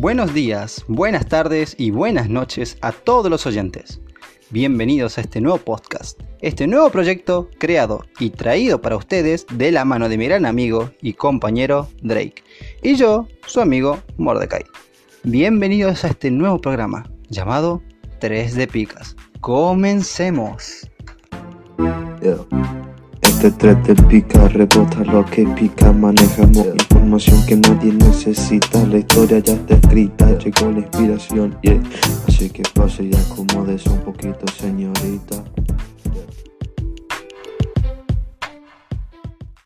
Buenos días, buenas tardes y buenas noches a todos los oyentes. Bienvenidos a este nuevo podcast, este nuevo proyecto creado y traído para ustedes de la mano de mi gran amigo y compañero Drake y yo, su amigo Mordecai. Bienvenidos a este nuevo programa llamado 3 de Picas. Comencemos. Este 3 de pica rebota lo que pica, manejamos información que nadie necesita. La historia ya está escrita, llegó la inspiración, yeah. Así que pase y acomódese un poquito, señorita.